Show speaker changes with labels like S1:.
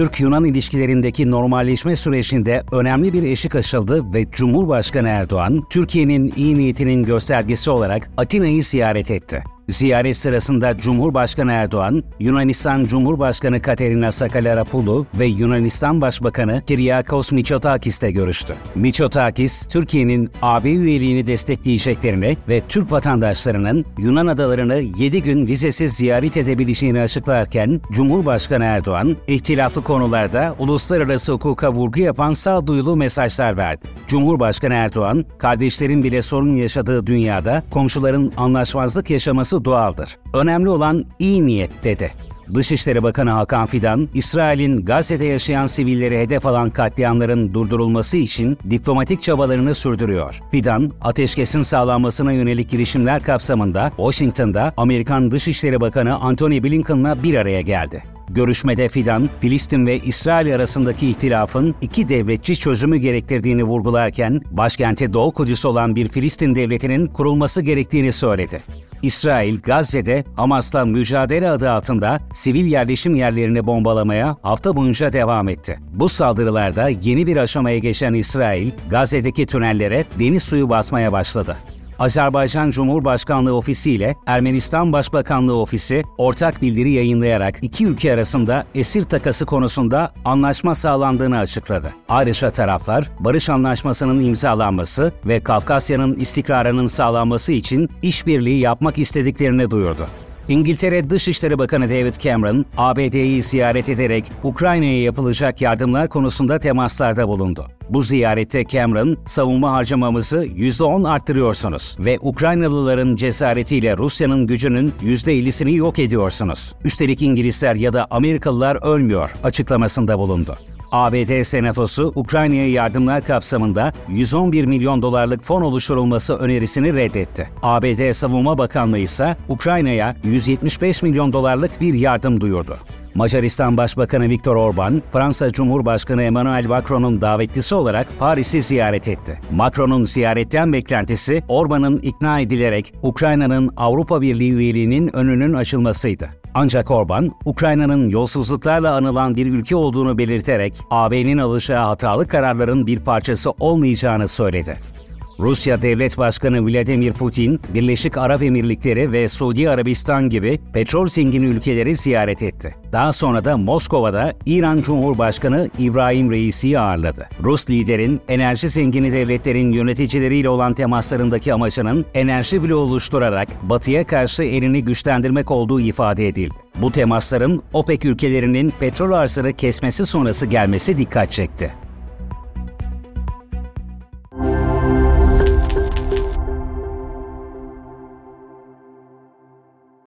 S1: Türk-Yunan ilişkilerindeki normalleşme sürecinde önemli bir eşik aşıldı ve Cumhurbaşkanı Erdoğan, Türkiye'nin iyi niyetinin göstergesi olarak Atina'yı ziyaret etti. Ziyaret sırasında Cumhurbaşkanı Erdoğan, Yunanistan Cumhurbaşkanı Katerina Sakalarapoulou ve Yunanistan Başbakanı Kyriakos Mitsotakis'le görüştü. Mitsotakis, Türkiye'nin AB üyeliğini destekleyeceklerini ve Türk vatandaşlarının Yunan adalarını 7 gün vizesiz ziyaret edebileceğini açıklarken, Cumhurbaşkanı Erdoğan, ihtilaflı konularda uluslararası hukuka vurgu yapan sağduyulu mesajlar verdi. Cumhurbaşkanı Erdoğan, kardeşlerin bile sorun yaşadığı dünyada komşuların anlaşmazlık yaşaması doğaldır. Önemli olan iyi niyet dedi. Dışişleri Bakanı Hakan Fidan, İsrail'in Gazze'de yaşayan sivilleri hedef alan katliamların durdurulması için diplomatik çabalarını sürdürüyor. Fidan, ateşkesin sağlanmasına yönelik girişimler kapsamında Washington'da Amerikan Dışişleri Bakanı Antony Blinken'la bir araya geldi. Görüşmede Fidan, Filistin ve İsrail arasındaki ihtilafın iki devletçi çözümü gerektirdiğini vurgularken, başkenti Doğu Kudüs olan bir Filistin devletinin kurulması gerektiğini söyledi. İsrail, Gazze'de Hamas'la mücadele adı altında sivil yerleşim yerlerini bombalamaya hafta boyunca devam etti. Bu saldırılarda yeni bir aşamaya geçen İsrail, Gazze'deki tünellere deniz suyu basmaya başladı. Azerbaycan Cumhurbaşkanlığı Ofisi ile Ermenistan Başbakanlığı Ofisi ortak bildiri yayınlayarak iki ülke arasında esir takası konusunda anlaşma sağlandığını açıkladı. Ayrıca taraflar barış anlaşmasının imzalanması ve Kafkasya'nın istikrarının sağlanması için işbirliği yapmak istediklerini duyurdu. İngiltere Dışişleri Bakanı David Cameron, ABD'yi ziyaret ederek Ukrayna'ya yapılacak yardımlar konusunda temaslarda bulundu. Bu ziyarette Cameron, savunma harcamamızı %10 arttırıyorsunuz ve Ukraynalıların cesaretiyle Rusya'nın gücünün %50'sini yok ediyorsunuz. Üstelik İngilizler ya da Amerikalılar ölmüyor açıklamasında bulundu. ABD Senatosu Ukrayna'ya yardımlar kapsamında 111 milyon dolarlık fon oluşturulması önerisini reddetti. ABD Savunma Bakanlığı ise Ukrayna'ya 175 milyon dolarlık bir yardım duyurdu. Macaristan Başbakanı Viktor Orban, Fransa Cumhurbaşkanı Emmanuel Macron'un davetlisi olarak Paris'i ziyaret etti. Macron'un ziyaretten beklentisi Orban'ın ikna edilerek Ukrayna'nın Avrupa Birliği üyeliğinin önünün açılmasıydı. Ancak Orban, Ukrayna'nın yolsuzluklarla anılan bir ülke olduğunu belirterek AB'nin alacağı hatalı kararların bir parçası olmayacağını söyledi. Rusya Devlet Başkanı Vladimir Putin, Birleşik Arap Emirlikleri ve Suudi Arabistan gibi petrol zengin ülkeleri ziyaret etti. Daha sonra da Moskova'da İran Cumhurbaşkanı İbrahim Reisi'yi ağırladı. Rus liderin enerji zengini devletlerin yöneticileriyle olan temaslarındaki amacının enerji bloğu oluşturarak Batı'ya karşı elini güçlendirmek olduğu ifade edildi. Bu temasların OPEC ülkelerinin petrol arzını kesmesi sonrası gelmesi dikkat çekti.